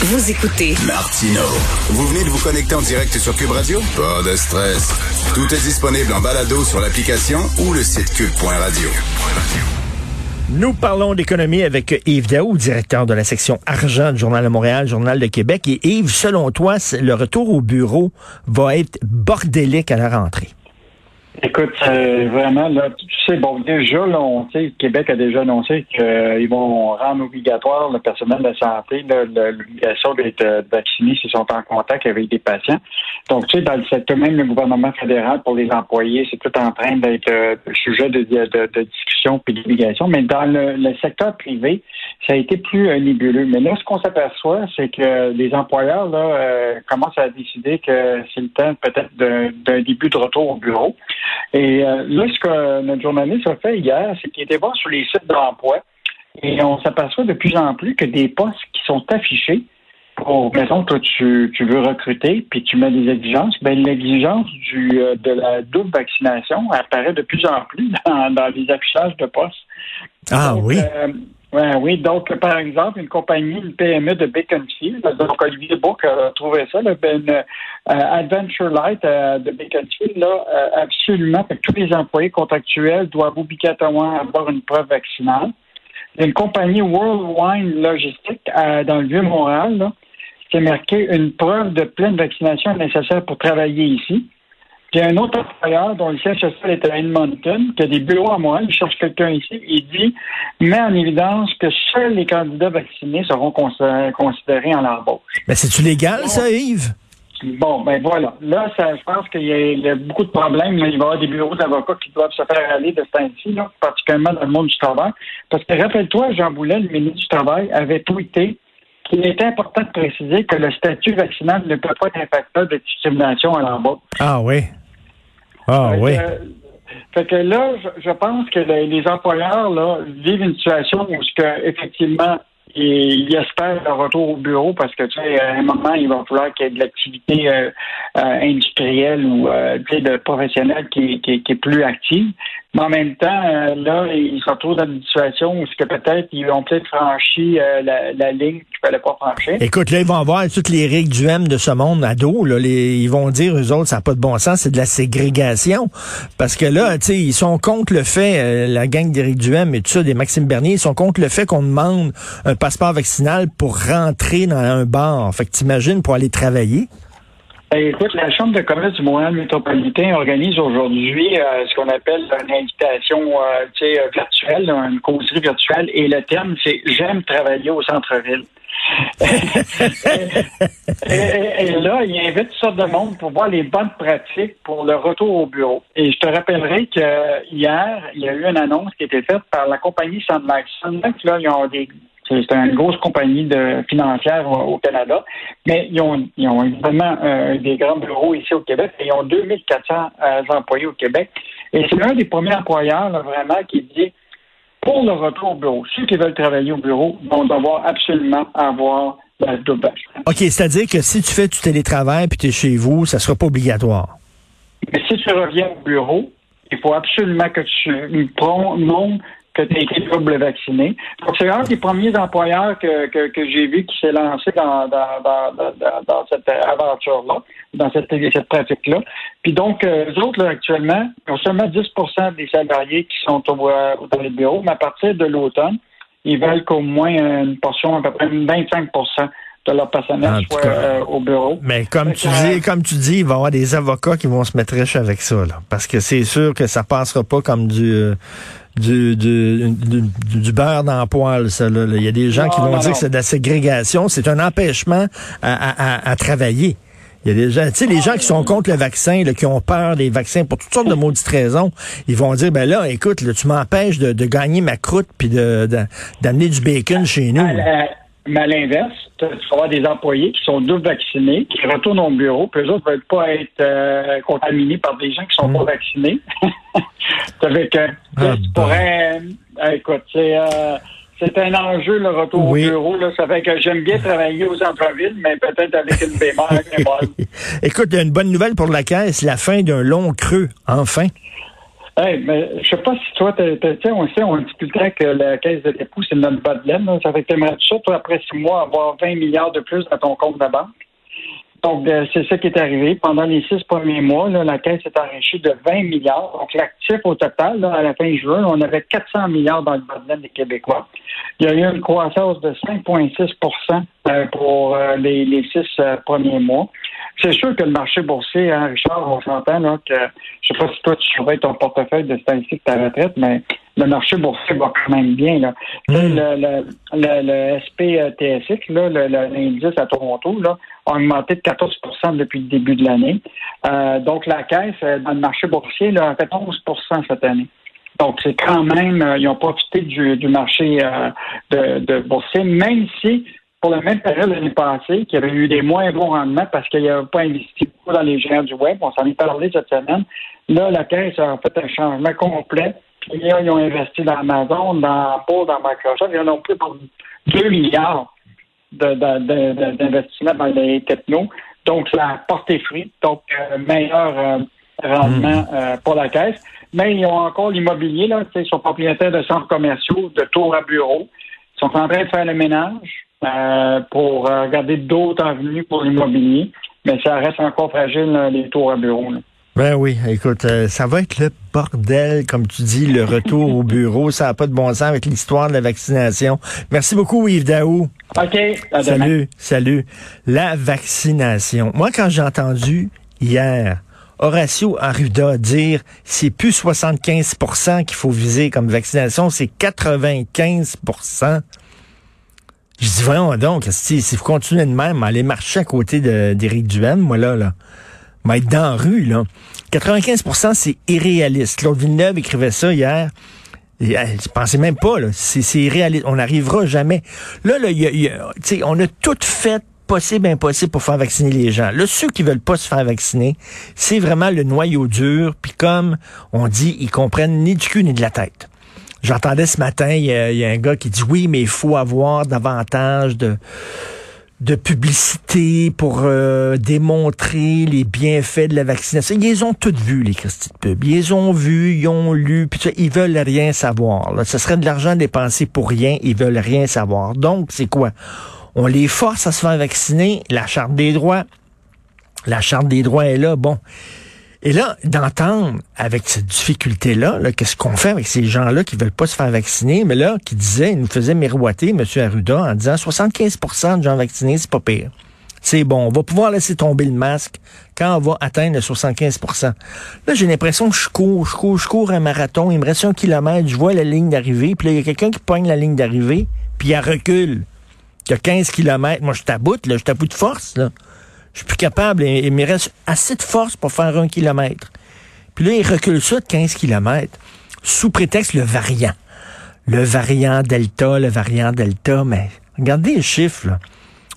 Vous écoutez Martino. Vous venez de vous connecter en direct sur Cube Radio? Pas de stress. Tout est disponible en balado sur l'application ou le site cube.radio. Nous parlons d'économie avec Yves Daou, directeur de la section argent du Journal de Montréal, Journal de Québec. Et Yves, selon toi, le retour au bureau va être bordélique à la rentrée? Écoute, euh, vraiment, là, tu sais, bon, déjà, là, on sait, Québec a déjà annoncé qu'ils vont rendre obligatoire le personnel de santé l'obligation d'être euh, vacciné s'ils sont en contact avec des patients. Donc, tu sais, dans le secteur, même le gouvernement fédéral pour les employés, c'est tout en train d'être euh, sujet de, discussion puis d'obligation. Mais dans le, secteur privé, ça a été plus nébuleux. Mais là, ce qu'on s'aperçoit, c'est que les employeurs là commencent à décider que c'est le temps peut-être d'un début de retour au bureau. Et euh, là, ce que notre journaliste a fait hier, c'est qu'il était voir sur les sites d'emploi et on s'aperçoit de plus en plus que des postes qui sont affichés pour, mettons, toi, tu, tu veux recruter, puis tu mets des exigences, ben l'exigence du euh, de la double vaccination apparaît de plus en plus dans, dans les affichages de postes. Ah oui. Euh, Ouais, oui, donc par exemple, une compagnie, une PME de Baconfield, donc Olivier Bourque a trouvé ça, là, ben, euh, Adventure Light euh, de Baconfield, là, euh, absolument, que tous les employés contractuels doivent obligatoirement avoir une preuve vaccinale. Une compagnie World Wine Logistics dans le Vieux-Montréal, a marqué une preuve de pleine vaccination nécessaire pour travailler ici. Il y a un autre employeur dont le siège social est à Edmonton, qui a des bureaux à moi, il cherche quelqu'un ici, il dit, met en évidence que seuls les candidats vaccinés seront considérés en l'embauche. Mais c'est-tu légal, ça, Yves? Bon, ben voilà. Là, ça, je pense qu'il y, a beaucoup de problèmes. Il va y avoir des bureaux d'avocats qui doivent se faire aller de ce temps-ci, particulièrement dans le monde du travail. Parce que rappelle-toi, Jean Boulet, le ministre du Travail, avait tweeté qu'il était important de préciser que le statut vaccinal ne peut pas être un facteur de discrimination à l'embauche. Ah oui. Ah oui. fait que là, je, pense que les, employeurs là, vivent une situation où que, effectivement, ils espèrent le retour au bureau parce que tu sais, à un moment, il va falloir qu'il y ait de l'activité euh, euh, industrielle ou euh, de professionnelle qui, qui, qui, est plus active. Mais en même temps, euh, là, ils se retrouvent dans une situation où que peut-être ils ont peut-être franchi euh, la, ligne qu'il fallait pas franchir. Écoute, là, ils vont avoir toutes les règles du M de ce monde à dos. Là, ils vont dire, eux autres, ça n'a pas de bon sens, c'est de la ségrégation. Parce que là, tu sais, ils sont contre le fait, euh, la gang d'Éric Duhem et tout ça, des Maxime Bernier, ils sont contre le fait qu'on demande un passeport vaccinal pour rentrer dans un bar. Fait que t'imagines pour aller travailler. Ben, écoute, la Chambre de commerce du Montréal métropolitain organise aujourd'hui euh, ce qu'on appelle une invitation euh, virtuelle, une causerie virtuelle, et le terme, c'est J'aime travailler au centre-ville. et, là, il invite toutes sortes de monde pour voir les bonnes pratiques pour le retour au bureau. Et je te rappellerai que hier, il y a eu une annonce qui a été faite par la compagnie Sandmax. Sandmax, là, ils ont des c'est une grosse compagnie de, financière au, Canada, mais ils ont, ils ont évidemment euh, des grands bureaux ici au Québec et ils ont 2400 euh, employés au Québec. Et c'est l'un des premiers employeurs vraiment qui dit pour le retour au bureau, ceux qui veulent travailler au bureau vont devoir absolument avoir la double. OK, c'est-à-dire que si tu fais du télétravail puis tu es chez vous, ça ne sera pas obligatoire. Mais si tu reviens au bureau, il faut absolument que tu montres que tu as été double vacciné. Donc, c'est un des premiers employeurs que, que, que j'ai vu qui s'est lancé dans, dans, dans, dans, cette aventure-là, dans cette, cette pratique-là. Puis donc, euh, eux autres, là, actuellement, ils ont seulement 10% des salariés qui sont au, euh, dans les bureaux, mais à partir de l'automne, ils veulent qu'au moins une portion, à peu près 25% de leur personnel soit euh, au bureau. Mais comme tu dis, comme tu dis, il va y avoir des avocats qui vont se mettre riches avec ça, là, parce que c'est sûr que ça passera pas comme du du, du, du, beurre dans le poil, ça. Là. Il y a des gens qui vont dire que c'est de la ségrégation. C'est un empêchement à, à, travailler. Il y a des gens, tu sais, les gens qui sont contre le vaccin, là, qui ont peur des vaccins pour toutes sortes de maudites raisons, ils vont dire, ben là, écoute, là, tu m'empêches de, de, gagner ma croûte puis de, d'amener du bacon chez nous. Mais à l'inverse, tu vas avoir des employés qui sont double vaccinés, qui retournent au bureau, puis eux autres ne veulent pas être euh, contaminés par des gens qui sont pas mm. vaccinés. Avec, euh, ah, tu pourrais, euh, écoute, c'est c'est un enjeu le retour au bureau. Là. Ça fait que j'aime bien travailler aux centre-ville, mais peut-être avec une bémol. Écoute, une bonne nouvelle pour la caisse, la fin d'un long creux, enfin. Hey, mais je sais pas si toi, tu sais, on sait, on que la caisse de dépôt, c'est notre bas de laine. Ça fait que t'aimerais ça, toi, après six mois, avoir 20 milliards de plus dans ton compte de banque? Donc, euh, c'est ça qui est arrivé. Pendant les six premiers mois, là, la caisse s'est enrichie de 20 milliards. Donc, l'actif au total, là, à la fin juin, on avait 400 milliards dans le laine des Québécois. Il y a eu une croissance de 5,6% euh, pour euh, les, les six premiers mois. C'est sûr que le marché boursier, hein, Richard, on s'entend là, que je sais pas si toi tu surveilles ton portefeuille de statistique de ta retraite, mais le marché boursier va quand même bien. Là. Hmm. Le, le, le, le, SPTSX, l'indice à Toronto, là, augmenté de 14% depuis le début de l'année. Euh, donc la caisse, euh, dans le marché boursier, a fait 11% cette année. Donc, c'est quand même, euh, ils ont profité du, marché de boursier, même si pour la même période l'année passée, qu'il y avait eu des moins bons rendements parce qu'il n'y avait pas investi beaucoup dans les géants du web. On s'en est parlé cette semaine. Là, la Caisse a fait un changement complet. Puis là, ils ont investi dans Amazon, dans Apple, dans Microsoft. Ils en ont pris pour 2 milliards d'investissement dans les technos. Donc, ça a porté fruit. Donc, euh, meilleur euh, rendement hmm. euh, pour la Caisse. Mais ils ont encore l'immobilier. Là, ils sont propriétaires de centres commerciaux, de tours à bureaux. Ils sont en train de faire le ménage. Euh, pour regarder d'autres avenues pour l'immobilier. Mais ça reste encore fragile, les tours à bureau. Ben oui, écoute, euh, ça va être le bordel, comme tu dis, le retour au bureau. Ça n'a pas de bon sens avec l'histoire de la vaccination. Merci beaucoup, Yves Daou. OK. salut, salut. La vaccination. Moi, quand j'ai entendu hier Horacio Arruda dire c'est plus 75% qu'il faut viser comme vaccination, c'est 95% je dis, voyons donc, si, si vous continuez de même, aller marcher à côté d'Éric Duhem, moi là, là, être dans la rue, là. 95% c'est irréaliste. Claude Villeneuve écrivait ça hier. Et, je pensais même pas, là. C'est irréaliste. On n'arrivera jamais. Là, là, y a, on a tout fait possible, impossible pour faire vacciner les gens. Là, ceux qui veulent pas se faire vacciner, c'est vraiment le noyau dur. Puis comme on dit, ils comprennent ni du cul ni de la tête. J'entendais ce matin, il y, a, un gars qui dit oui, mais il faut avoir davantage de de publicité pour euh, démontrer les bienfaits de la vaccination. Ils ont toutes vues, les Christy de pub. Ils ont vu, ils ont lu, puis ils veulent rien savoir. Là. Ce serait de l'argent dépensé pour rien, ils veulent rien savoir. Donc, c'est quoi? On les force à se faire vacciner, la charte des droits. La charte des droits est là, bon. Et là, d'entendre avec cette difficulté-là, -là, quest ce qu'on fait avec ces gens-là qui veulent pas se faire vacciner, mais là, qui disaient, il nous faisait miroiter, M. Arruda, en disant 75% de gens vaccinés, c'est pas pire. C'est bon, on va pouvoir laisser tomber le masque quand on va atteindre le 75% Là, j'ai l'impression que je cours, je cours, je cours un marathon, il me reste un kilomètre, je vois la ligne d'arrivée, puis là, il y a quelqu'un qui pogne la ligne d'arrivée, puis il recule. Il y a 15 kilomètres. Moi, je taboute, là, je taboute de force, là. Je suis plus capable et il me reste assez de force pour faire un kilomètre. Puis là, il recule ça de 15 kilomètres sous prétexte le variant. Le variant Delta, le variant Delta, mais regardez les chiffres, là.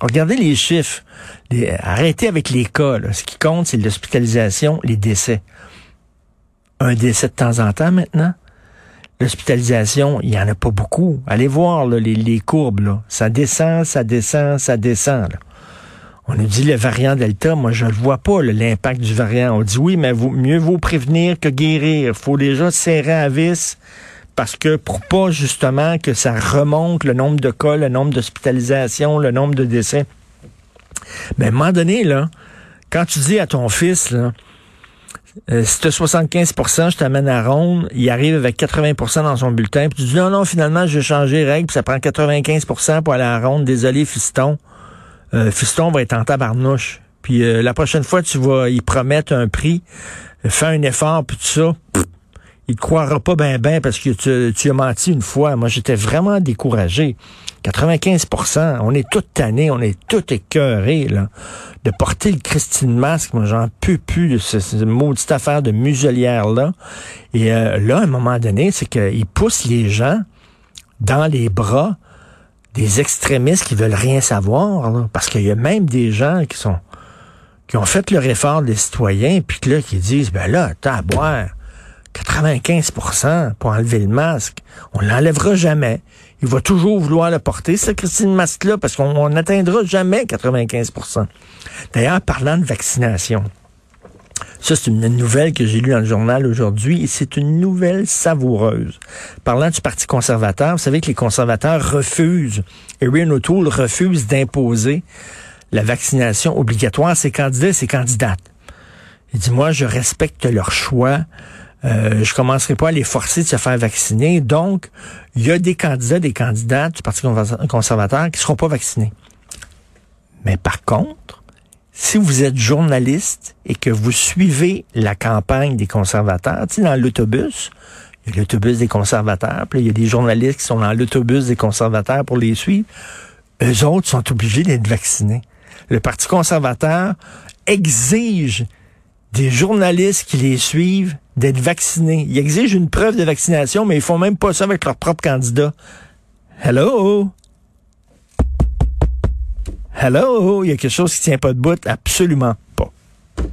Regardez les chiffres. arrêtez avec les cas. Ce qui compte, c'est l'hospitalisation, les décès. Un décès de temps en temps maintenant. L'hospitalisation, il n'y en a pas beaucoup. Allez voir les, les, courbes. Là. Ça descend, ça descend, ça descend. Là. On nous dit le variant Delta, moi je ne vois pas l'impact du variant. On dit oui, mais mieux vaut prévenir que guérir. faut déjà serrer à vis parce que pour pas justement que ça remonte le nombre de cas, le nombre d'hospitalisations, le nombre de décès. Mais à un moment donné, là, quand tu dis à ton fils, là, euh, si tu as 75% je t'amène à ronde, il arrive avec 80% dans son bulletin, puis tu dis non, non, finalement, je vais changer les règles, puis ça prend 95% pour aller à ronde. Désolé, fiston euh, Fiston va être en tabarnouche. Puis euh, la prochaine fois, tu vas y promettre un prix, fais un effort, puis tout ça. il te croira pas ben ben parce que tu, tu as menti une fois. Moi, j'étais vraiment découragé. 95% on est tout tanné, on est tout écœuré là, de porter le Christine masque. Moi, j'en peux plus de cette maudite affaire de muselière-là. Et euh, là, à un moment donné, c'est qu'il pousse les gens dans les bras des extrémistes qui veulent rien savoir, parce qu'il y a même des gens qui sont qui ont fait leur effort des citoyens, puis là, qui disent, ben là, t'as à boire 95% pour enlever le masque. On l'enlèvera jamais. Il va toujours vouloir le porter, ce Christine Masque-là, parce qu'on n'atteindra jamais 95% D'ailleurs, parlant de vaccination, Ça, c'est une nouvelle que j'ai lue dans le journal aujourd'hui et c'est une nouvelle savoureuse. Parlant du Parti conservateur, vous savez que les conservateurs refusent, Erin O'Toole refuse d'imposer la vaccination obligatoire à ses candidats et ses candidates. Il dit, moi, je respecte leur choix. Euh, je commencerai pas à les forcer de se faire vacciner. Donc, il y a des candidats, des candidates du Parti conservateur qui seront pas vaccinés. Mais par contre, si vous êtes journaliste et que vous suivez la campagne des conservateurs, tu sais, dans l'autobus, il y a l'autobus des conservateurs, puis il y a des journalistes qui sont dans l'autobus des conservateurs pour les suivre. Eux autres sont obligés d'être vaccinés. Le Parti conservateur exige des journalistes qui les suivent d'être vaccinés. Ils exigent une preuve de vaccination, mais ils font même pas ça avec leur propre candidat. Hello? Hello? Il y a quelque chose qui tient pas de bout? Absolument pas.